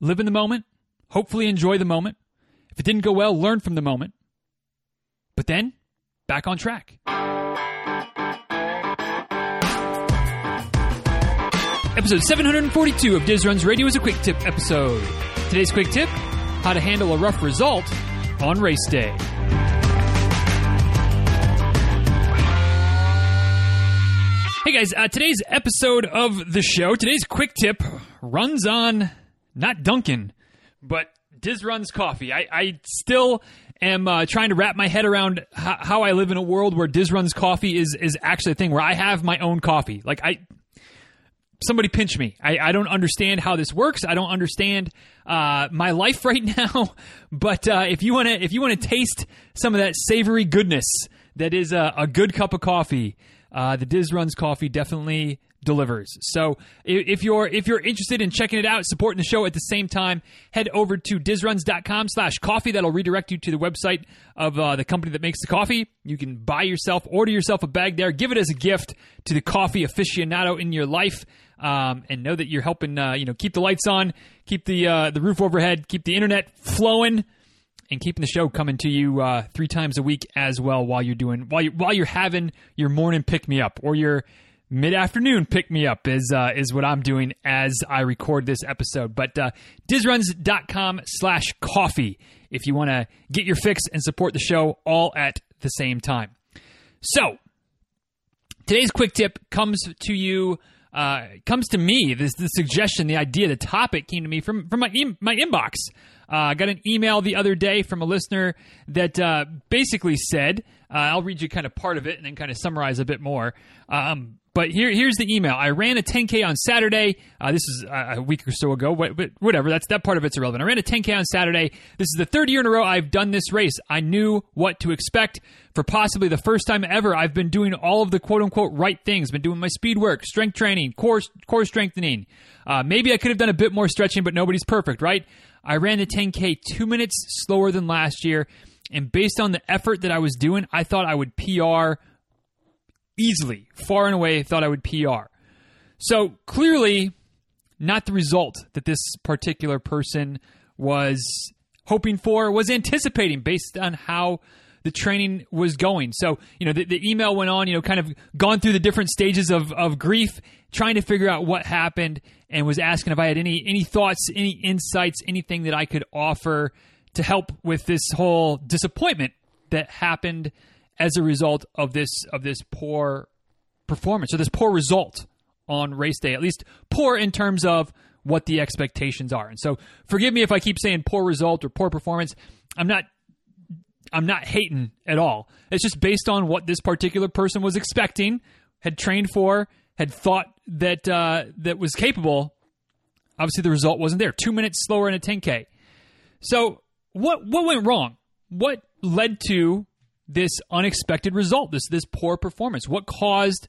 live in the moment, hopefully enjoy the moment. If it didn't go well, learn from the moment. But then, back on track. Episode 742 of Diz Runs Radio is a quick tip episode. Today's quick tip how to handle a rough result on race day. Hey guys, uh, today's episode of the show, today's quick tip runs on not Dunkin', but Diz Runs Coffee. I, I still am uh, trying to wrap my head around how, how I live in a world where Diz Runs Coffee is is actually a thing where I have my own coffee. Like I, somebody pinch me. I, I don't understand how this works. I don't understand uh, my life right now. But uh, if you want to, if you want to taste some of that savory goodness that is a, a good cup of coffee, uh, the Diz Runs Coffee definitely delivers. So if you're if you're interested in checking it out, supporting the show at the same time, head over to dizruns.com slash coffee. That'll redirect you to the website of uh, the company that makes the coffee. You can buy yourself, order yourself a bag there, give it as a gift to the coffee aficionado in your life. Um, and know that you're helping, uh, you know, keep the lights on, keep the uh, the roof overhead, keep the internet flowing, and keeping the show coming to you uh, three times a week as well while you're doing while you while you're having your morning pick me up or your mid afternoon pick me up is uh, is what I'm doing as I record this episode. But uh, dizruns.com slash coffee if you want to get your fix and support the show all at the same time. So today's quick tip comes to you. Uh, comes to me this the suggestion, the idea, the topic came to me from from my my inbox. Uh, I got an email the other day from a listener that uh, basically said, uh, I'll read you kind of part of it and then kind of summarize a bit more. Um, but here, here's the email. I ran a 10K on Saturday. Uh, this is a week or so ago, but whatever. That's that part of it's irrelevant. I ran a 10K on Saturday. This is the third year in a row I've done this race. I knew what to expect. For possibly the first time ever, I've been doing all of the quote unquote right things. Been doing my speed work, strength training, core core strengthening. Uh, maybe I could have done a bit more stretching, but nobody's perfect, right? I ran the 10K two minutes slower than last year. And based on the effort that I was doing, I thought I would PR easily, far and away, thought I would PR. So clearly, not the result that this particular person was hoping for, was anticipating based on how the training was going. So, you know, the, the, email went on, you know, kind of gone through the different stages of, of grief, trying to figure out what happened, and was asking if I had any any thoughts, any insights, anything that I could offer to help with this whole disappointment that happened as a result of this of this poor performance or this poor result on race day. At least poor in terms of what the expectations are. And so, forgive me if I keep saying poor result or poor performance. I'm not I'm not hating at all. It's just based on what this particular person was expecting, had trained for, had thought that uh, that was capable. Obviously, the result wasn't there. Two minutes slower in a 10k. So, what what went wrong? What led to this unexpected result? This this poor performance? What caused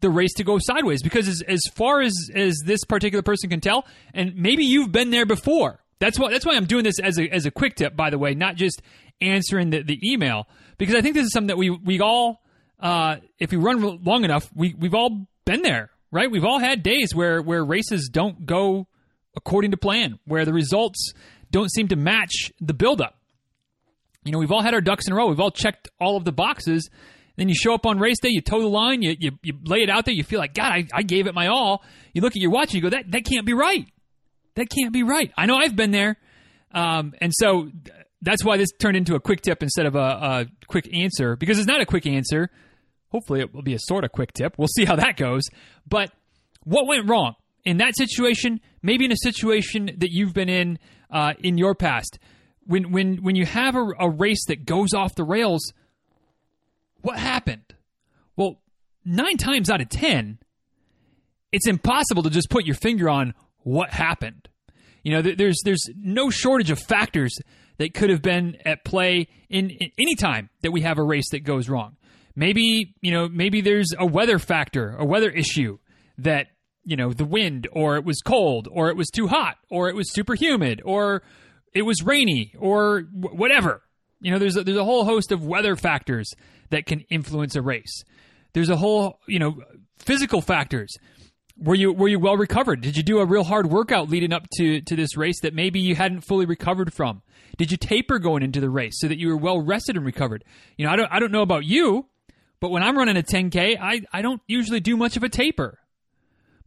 the race to go sideways? Because as, as far as as this particular person can tell, and maybe you've been there before. That's why that's why I'm doing this as a as a quick tip, by the way, not just answering the, the email because I think this is something that we we all uh, if we run long enough we we've all been there right we've all had days where where races don't go according to plan where the results don't seem to match the buildup. You know we've all had our ducks in a row. We've all checked all of the boxes. Then you show up on race day you toe the line you, you, you lay it out there you feel like god I, I gave it my all. You look at your watch and you go that that can't be right. That can't be right. I know I've been there. Um, and so that's why this turned into a quick tip instead of a, a, quick answer because it's not a quick answer. Hopefully, it will be a sort of quick tip. We'll see how that goes. But what went wrong in that situation? Maybe in a situation that you've been in uh, in your past, when when when you have a, a race that goes off the rails, what happened? Well, nine times out of ten, it's impossible to just put your finger on what happened. You know, there's there's no shortage of factors that could have been at play in, in any time that we have a race that goes wrong. Maybe, you know, maybe there's a weather factor, a weather issue that, you know, the wind or it was cold or it was too hot or it was super humid or it was rainy or w- whatever. You know, there's a, there's a whole host of weather factors that can influence a race. There's a whole, you know, physical factors were you were you well recovered? Did you do a real hard workout leading up to to this race that maybe you hadn't fully recovered from? Did you taper going into the race so that you were well rested and recovered? You know, I don't I don't know about you, but when I'm running a 10k, I I don't usually do much of a taper.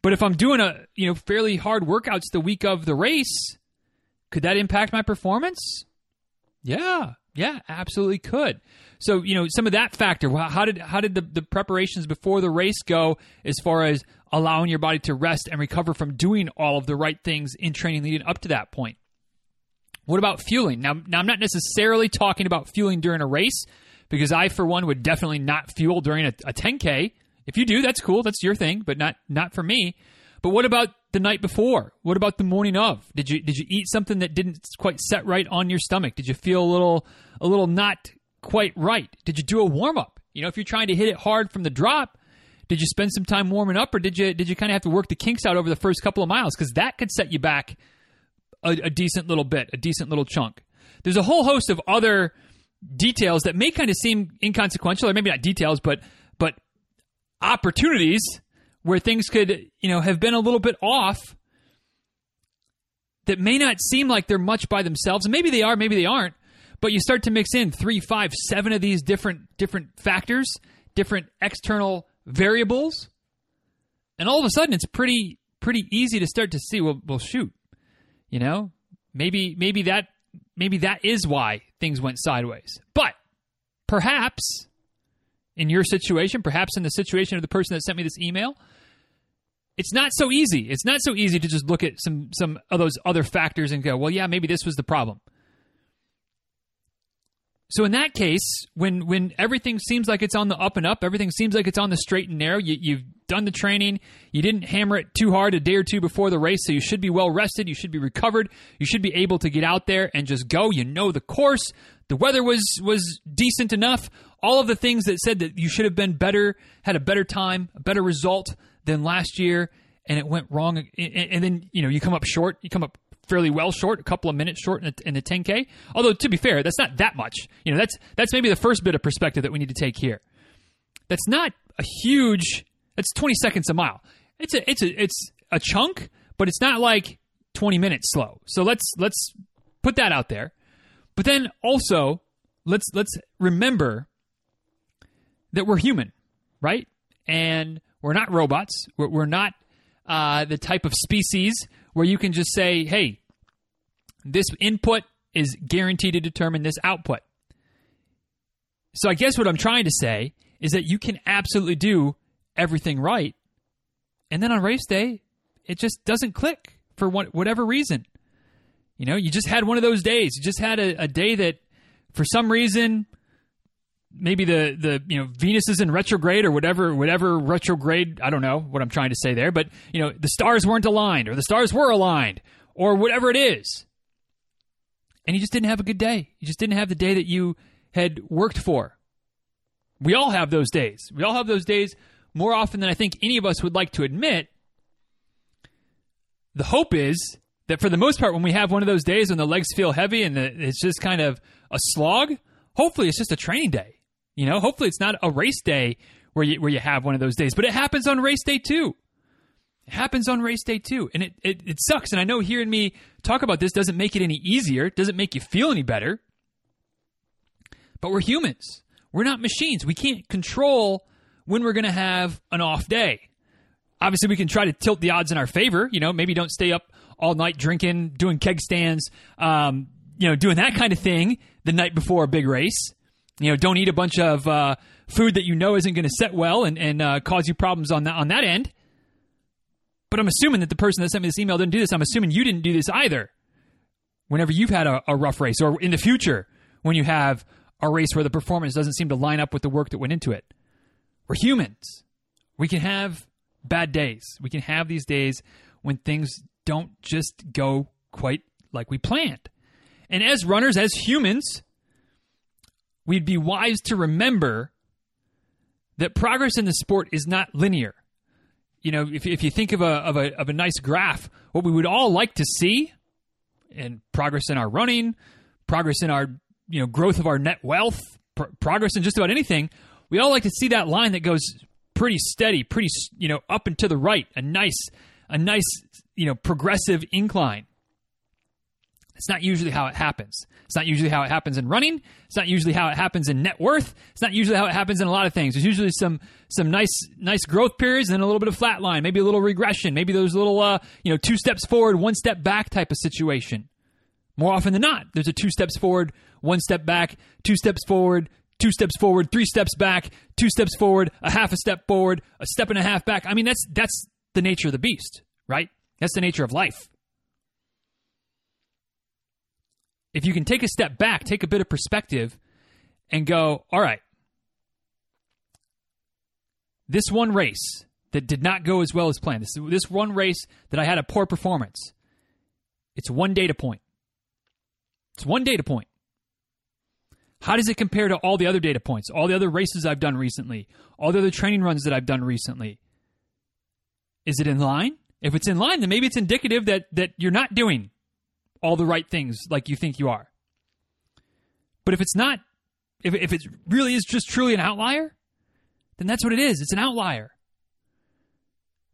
But if I'm doing a you know fairly hard workouts the week of the race, could that impact my performance? Yeah, yeah, absolutely could. So you know some of that factor. How did how did the, the preparations before the race go as far as allowing your body to rest and recover from doing all of the right things in training leading up to that point? What about fueling? Now, now I'm not necessarily talking about fueling during a race because I, for one, would definitely not fuel during a, a 10K. If you do, that's cool. That's your thing, but not not for me. But what about the night before? What about the morning of? Did you did you eat something that didn't quite set right on your stomach? Did you feel a little a little not quite right? Did you do a warm up? You know, if you're trying to hit it hard from the drop, did you spend some time warming up, or did you did you kind of have to work the kinks out over the first couple of miles? Because that could set you back a, a decent little bit, a decent little chunk. There's a whole host of other details that may kind of seem inconsequential, or maybe not details, but but opportunities where things could you know have been a little bit off that may not seem like they're much by themselves, and maybe they are, maybe they aren't. But you start to mix in three, five, seven of these different different factors, different external variables, and all of a sudden it's pretty pretty easy to start to see. Well, well, shoot, you know, maybe maybe that maybe that is why things went sideways. But perhaps in your situation, perhaps in the situation of the person that sent me this email, it's not so easy. It's not so easy to just look at some some of those other factors and go, well, yeah, maybe this was the problem. So in that case, when when everything seems like it's on the up and up, everything seems like it's on the straight and narrow. You, you've done the training. You didn't hammer it too hard a day or two before the race, so you should be well rested. You should be recovered. You should be able to get out there and just go. You know the course. The weather was was decent enough. All of the things that said that you should have been better, had a better time, a better result than last year, and it went wrong. And then you know you come up short. You come up fairly well short, a couple of minutes short in the, in the 10K. Although to be fair, that's not that much. You know, that's that's maybe the first bit of perspective that we need to take here. That's not a huge. That's 20 seconds a mile. It's a it's a it's a chunk, but it's not like 20 minutes slow. So let's let's put that out there. But then also let's let's remember that we're human, right? And we're not robots. We're, we're not uh, the type of species where you can just say, hey, this input is guaranteed to determine this output. So I guess what I'm trying to say is that you can absolutely do everything right. And then on race day, it just doesn't click for whatever reason. You know, you just had one of those days. You just had a, a day that, for some reason, maybe the the you know Venus is in retrograde or whatever whatever retrograde I don't know what I'm trying to say there but you know the stars weren't aligned or the stars were aligned or whatever it is. And you just didn't have a good day. You just didn't have the day that you had worked for. We all have those days. We all have those days more often than I think any of us would like to admit. The hope is that for the most part when we have one of those days when the legs feel heavy and it's just kind of a slog hopefully it's just a training day you know, hopefully it's not a race day where you where you have one of those days, but it happens on race day too. It happens on race day too, and it, it it sucks. And I know hearing me talk about this doesn't make it any easier, doesn't make you feel any better. But we're humans. We're not machines. We can't control when we're going to have an off day. Obviously, we can try to tilt the odds in our favor. You know, maybe don't stay up all night drinking, doing keg stands, um, you know, doing that kind of thing the night before a big race. You know, don't eat a bunch of uh, food that you know isn't going to set well and, and uh, cause you problems on that on that end. But I'm assuming that the person that sent me this email didn't do this. I'm assuming you didn't do this either. Whenever you've had a, a rough race, or in the future when you have a race where the performance doesn't seem to line up with the work that went into it, we're humans. We can have bad days. We can have these days when things don't just go quite like we planned. And as runners, as humans, we'd be wise to remember that progress in the sport is not linear. You know, if, if you think of a, of, a, of a nice graph, what we would all like to see, and progress in our running, progress in our you know growth of our net wealth, pr- progress in just about anything, we all like to see that line that goes pretty steady, pretty you know up and to the right, a nice a nice you know progressive incline. It's not usually how it happens. It's not usually how it happens in running. It's not usually how it happens in net worth. It's not usually how it happens in a lot of things. There's usually some some nice nice growth periods and a little bit of flat line, maybe a little regression, maybe those little uh, you know two steps forward, one step back type of situation. More often than not, there's a two steps forward, one step back, two steps forward, two steps forward, three steps back, two steps forward, a half a step forward, a step and a half back. I mean, that's that's the nature of the beast, right? That's the nature of life. If you can take a step back, take a bit of perspective, and go, all right, this one race that did not go as well as planned, this, this one race that I had a poor performance, it's one data point. It's one data point. How does it compare to all the other data points, all the other races I've done recently, all the other training runs that I've done recently? Is it in line? If it's in line, then maybe it's indicative that that you're not doing all the right things like you think you are. But if it's not, if, if it really is just truly an outlier, then that's what it is. It's an outlier.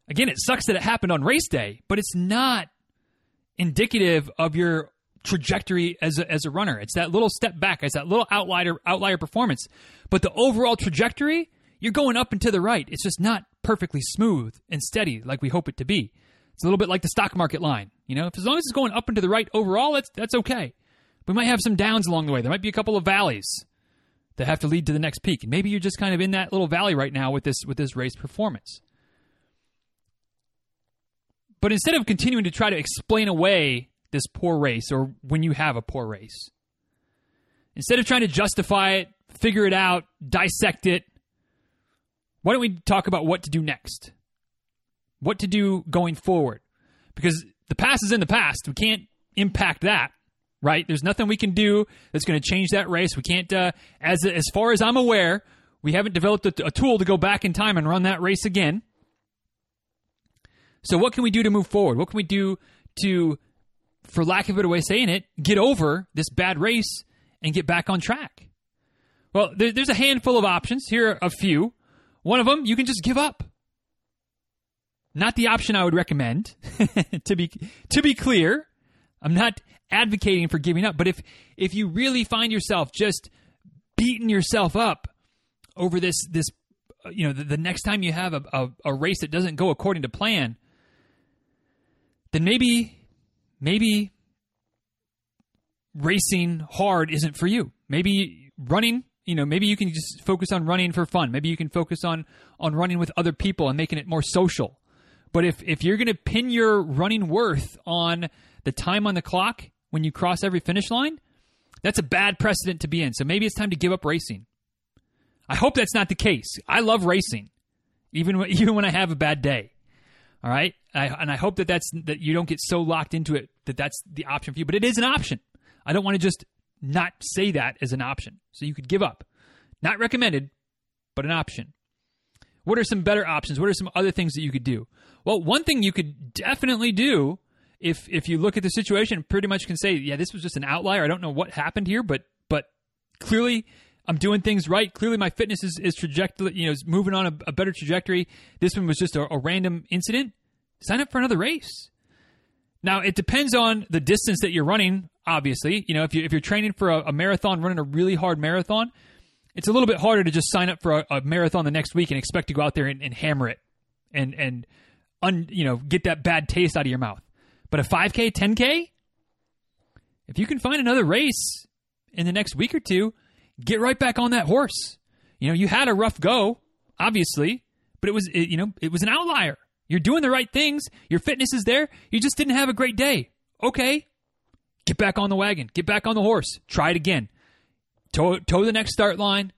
Again, it sucks that it happened on race day, but it's not indicative of your trajectory as a, as a runner. It's that little step back. It's that little outlier outlier performance. But the overall trajectory, you're going up and to the right. It's just not perfectly smooth and steady like we hope it to be. It's a little bit like the stock market line. You know, if as long as it's going up and to the right overall, that's that's okay. We might have some downs along the way. There might be a couple of valleys that have to lead to the next peak. Maybe you're just kind of in that little valley right now with this with this race performance. But instead of continuing to try to explain away this poor race or when you have a poor race. Instead of trying to justify it, figure it out, dissect it, why don't we talk about what to do next? What to do going forward? Because the past is in the past. We can't impact that, right? There's nothing we can do that's going to change that race. We can't, uh, as as far as I'm aware, we haven't developed a, a tool to go back in time and run that race again. So, what can we do to move forward? What can we do to for lack of a better way of saying it, get over this bad race and get back on track? Well, there, there's a handful of options. Here are a few. One of them, you can just give up. Not the option I would recommend. to be to be clear, I'm not advocating for giving up, but if if you really find yourself just beating yourself up over this this uh, you know the, the next time you have a, a, a race that doesn't go according to plan, then maybe maybe racing hard isn't for you. Maybe running, you know, maybe you can just focus on running for fun. Maybe you can focus on on running with other people and making it more social. But if if you're going to pin your running worth on the time on the clock when you cross every finish line, that's a bad precedent to be in. So maybe it's time to give up racing. I hope that's not the case. I love racing, even even when I have a bad day. All right, I, and I hope that that's that you don't get so locked into it that that's the option for you. But it is an option. I don't want to just not say that as an option. So you could give up. Not recommended, but an option. What are some better options? What are some other things that you could do? Well, one thing you could definitely do if if you look at the situation, pretty much can say, yeah, this was just an outlier. I don't know what happened here, but but clearly I'm doing things right. Clearly, my fitness is, is trajectory, you know, is moving on a, a better trajectory. This one was just a, a, random incident. Sign up for another race. Now, it depends on the distance that you're running. Obviously, you know, if you if you're training for a, a marathon, running a really hard marathon, it's a little bit harder to just sign up for a, marathon the next week and expect to go out there and, and hammer it and and un, you know get that bad taste out of your mouth. But a 5K, 10K, if you can find another race in the next week or two get right back on that horse. You know, you had a rough go, obviously, but it was, it, you know, it was an outlier. You're doing the right things. Your fitness is there. You just didn't have a great day. Okay. Get back on the wagon. Get back on the horse. Try it again. Toe, toe the next start line.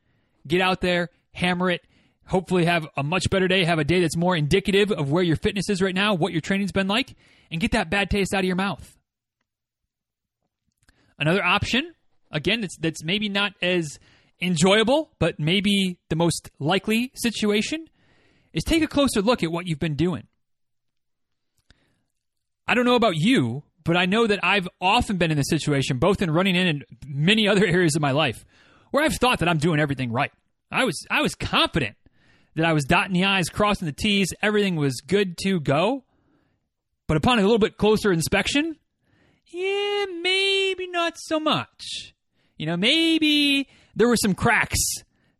Get out there. Hammer it. Hopefully, have a much better day. Have a day that's more indicative of where your fitness is right now, what your training's been like, and get that bad taste out of your mouth. Another option again, it's that's maybe not as enjoyable, but maybe the most likely situation is take a closer look at what you've been doing. I don't know about you, but I know that I've often been in this situation, both in running in and many other areas of my life, where I've thought that I'm doing everything right. I was I was confident that I was dotting the I's, crossing the T's, everything was good to go. But upon a little bit closer inspection, yeah, maybe not so much. You know, maybe there were some cracks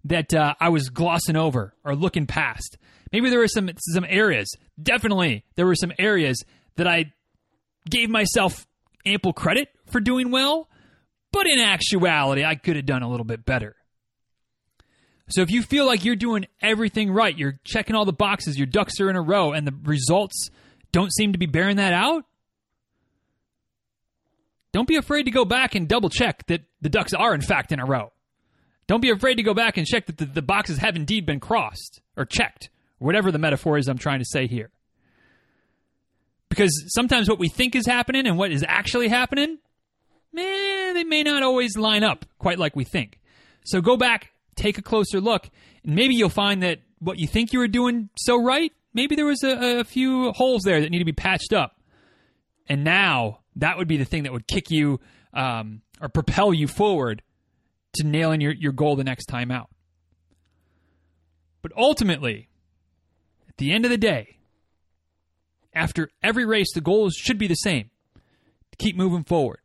that uh, I was glossing over or looking past. Maybe there were some some areas. Definitely, there were some areas that I gave myself ample credit for doing well, but in actuality, I could have done a little bit better. So if you feel like you're doing everything right, you're checking all the boxes, your ducks are in a row, and the results don't seem to be bearing that out, don't be afraid to go back and double check that the ducks are in fact in a row. Don't be afraid to go back and check that the, the boxes have indeed been crossed or checked, whatever the metaphor is I'm trying to say here. Because sometimes what we think is happening and what is actually happening, man, they may not always line up quite like we think. So go back, take a closer look, and maybe you'll find that what you think you were doing so right, maybe there was a, a few holes there that need to be patched up. And now that would be the thing that would kick you um, or propel you forward to nailing your, your goal the next time out. But ultimately, at the end of the day, after every race, the goals should be the same to keep moving forward.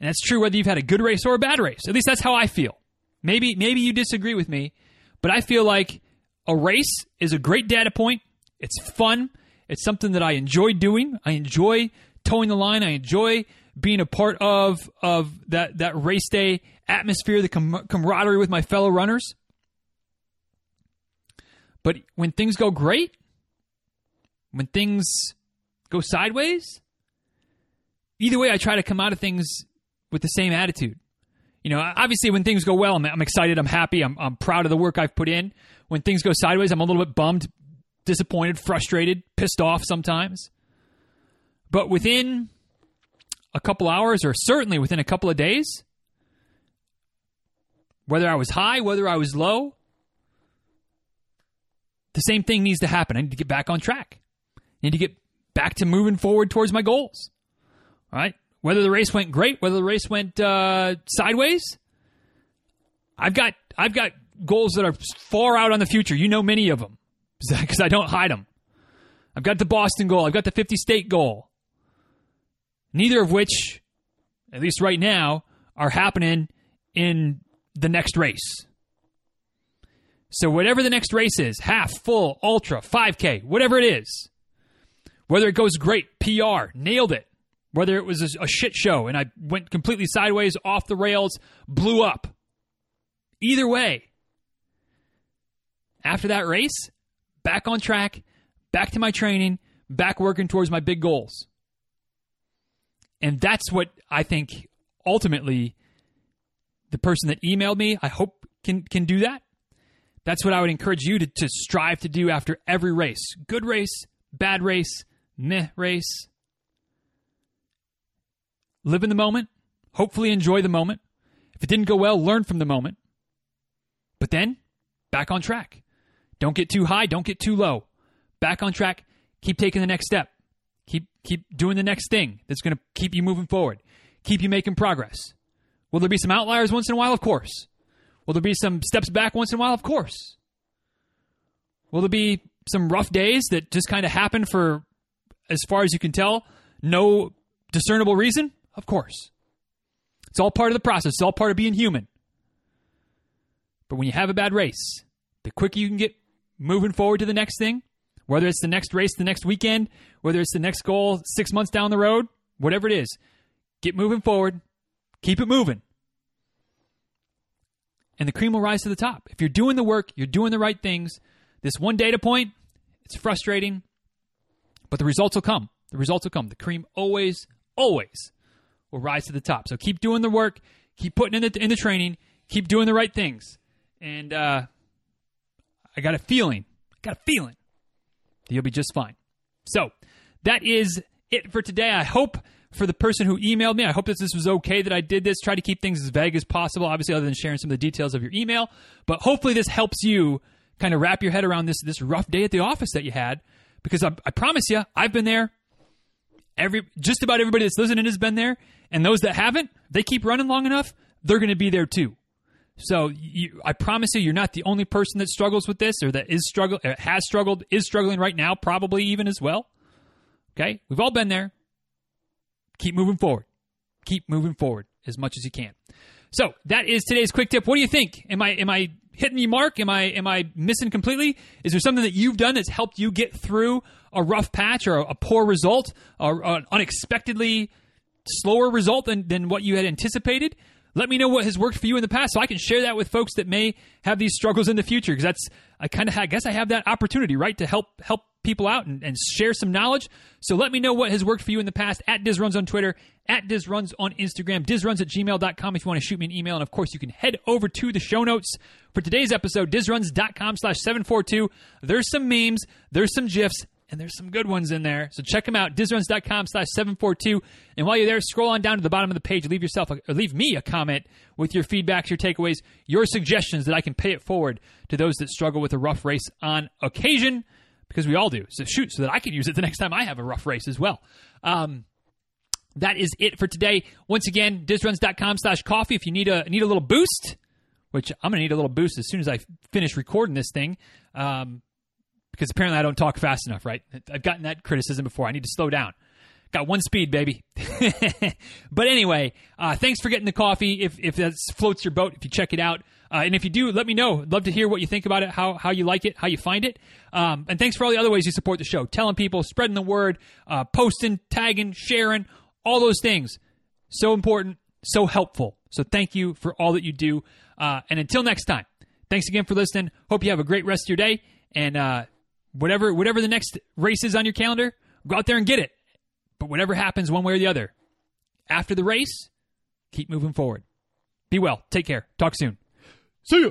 And that's true whether you've had a good race or a bad race. At least that's how I feel. Maybe maybe you disagree with me, but I feel like a race is a great data point. It's fun. It's something that I enjoy doing. I enjoy toeing the line. I enjoy being a part of of that that race day atmosphere, the com- camaraderie with my fellow runners. But when things go great, when things go sideways, either way, I try to come out of things with the same attitude. You know, obviously, when things go well, I'm, I'm excited, I'm happy, I'm, I'm proud of the work I've put in. When things go sideways, I'm a little bit bummed, disappointed, frustrated, pissed off sometimes. But within a couple hours, or certainly within a couple of days, whether I was high, whether I was low, the same thing needs to happen. I need to get back on track. Need to get back to moving forward towards my goals. All right. Whether the race went great, whether the race went uh, sideways, I've got I've got goals that are far out on the future. You know many of them because I don't hide them. I've got the Boston goal. I've got the 50 state goal. Neither of which, at least right now, are happening in the next race. So, whatever the next race is half, full, ultra, 5K, whatever it is, whether it goes great, PR, nailed it, whether it was a, a shit show and I went completely sideways, off the rails, blew up, either way, after that race, back on track, back to my training, back working towards my big goals. And that's what I think ultimately the person that emailed me, I hope can can do that. That's what I would encourage you to, to strive to do after every race. Good race, bad race, meh race. Live in the moment. Hopefully enjoy the moment. If it didn't go well, learn from the moment. But then, back on track. Don't get too high, don't get too low. Back on track, keep taking the next step. Keep keep doing the next thing that's going to keep you moving forward. Keep you making progress. Will there be some outliers once in a while? Of course. Will there be some steps back once in a while? Of course. Will there be some rough days that just kind of happen for, as far as you can tell, no discernible reason? Of course. It's all part of the process, it's all part of being human. But when you have a bad race, the quicker you can get moving forward to the next thing, whether it's the next race the next weekend, whether it's the next goal six months down the road, whatever it is, get moving forward, Keep it moving. And the cream will rise to the top. If you're doing the work, you're doing the right things. This one data point, it's frustrating, but the results will come. The results will come. The cream always, always will rise to the top. So keep doing the work, keep putting in the, in the training, keep doing the right things. And uh, I got a feeling, I got a feeling that you'll be just fine. So that is it for today. I hope for the person who emailed me. I hope that this was okay that I did this. Try to keep things as vague as possible, obviously, other than sharing some of the details of your email. But hopefully, this helps you kind of wrap your head around this this rough day at the office that you had. Because I, I promise you, I've been there. Every just about everybody that's listening has been there, and those that haven't, they keep running long enough, they're going to be there too. So you, I promise you, you're not the only person that struggles with this or that is struggle uh, has struggled, is struggling right now, probably even as well. Okay, we've all been there. Keep moving forward. Keep moving forward as much as you can. So that is today's quick tip. What do you think? Am I am I hitting the mark? Am I am I missing completely? Is there something that you've done that's helped you get through a rough patch or a, a poor result or an unexpectedly slower result than, than what you had anticipated? Let me know what has worked for you in the past so I can share that with folks that may have these struggles in the future because that's I kind of I guess I have that opportunity, right, to help help people out and, and share some knowledge. So let me know what has worked for you in the past at DizRuns on Twitter, at DizRuns on Instagram, DizRuns at gmail.com if you want to shoot me an email. And of course, you can head over to the show notes for today's episode, DizRuns.com slash 742. There's some memes, there's some GIFs, and there's some good ones in there. So check them out, dizruns.com slash 742. And while you're there, scroll on down to the bottom of the page, leave yourself, a, or leave me a comment with your feedbacks, your takeaways, your suggestions that I can pay it forward to those that struggle with a rough race on occasion, because we all do. So shoot, so that I can use it the next time I have a rough race as well. Um, that is it for today. Once again, dizruns.com slash coffee if you need a need a little boost, which I'm gonna need a little boost as soon as I finish recording this thing. Um, because apparently I don't talk fast enough, right? I've gotten that criticism before. I need to slow down. Got one speed, baby. but anyway, uh, thanks for getting the coffee. If if that floats your boat, if you check it out, uh, and if you do, let me know. Love to hear what you think about it, how how you like it, how you find it. Um, and thanks for all the other ways you support the show, telling people, spreading the word, uh, posting, tagging, sharing, all those things. So important, so helpful. So thank you for all that you do. Uh, and until next time, thanks again for listening. Hope you have a great rest of your day. And uh, whatever whatever the next race is on your calendar, go out there and get it. But whatever happens one way or the other, after the race, keep moving forward. Be well. Take care. Talk soon. See you.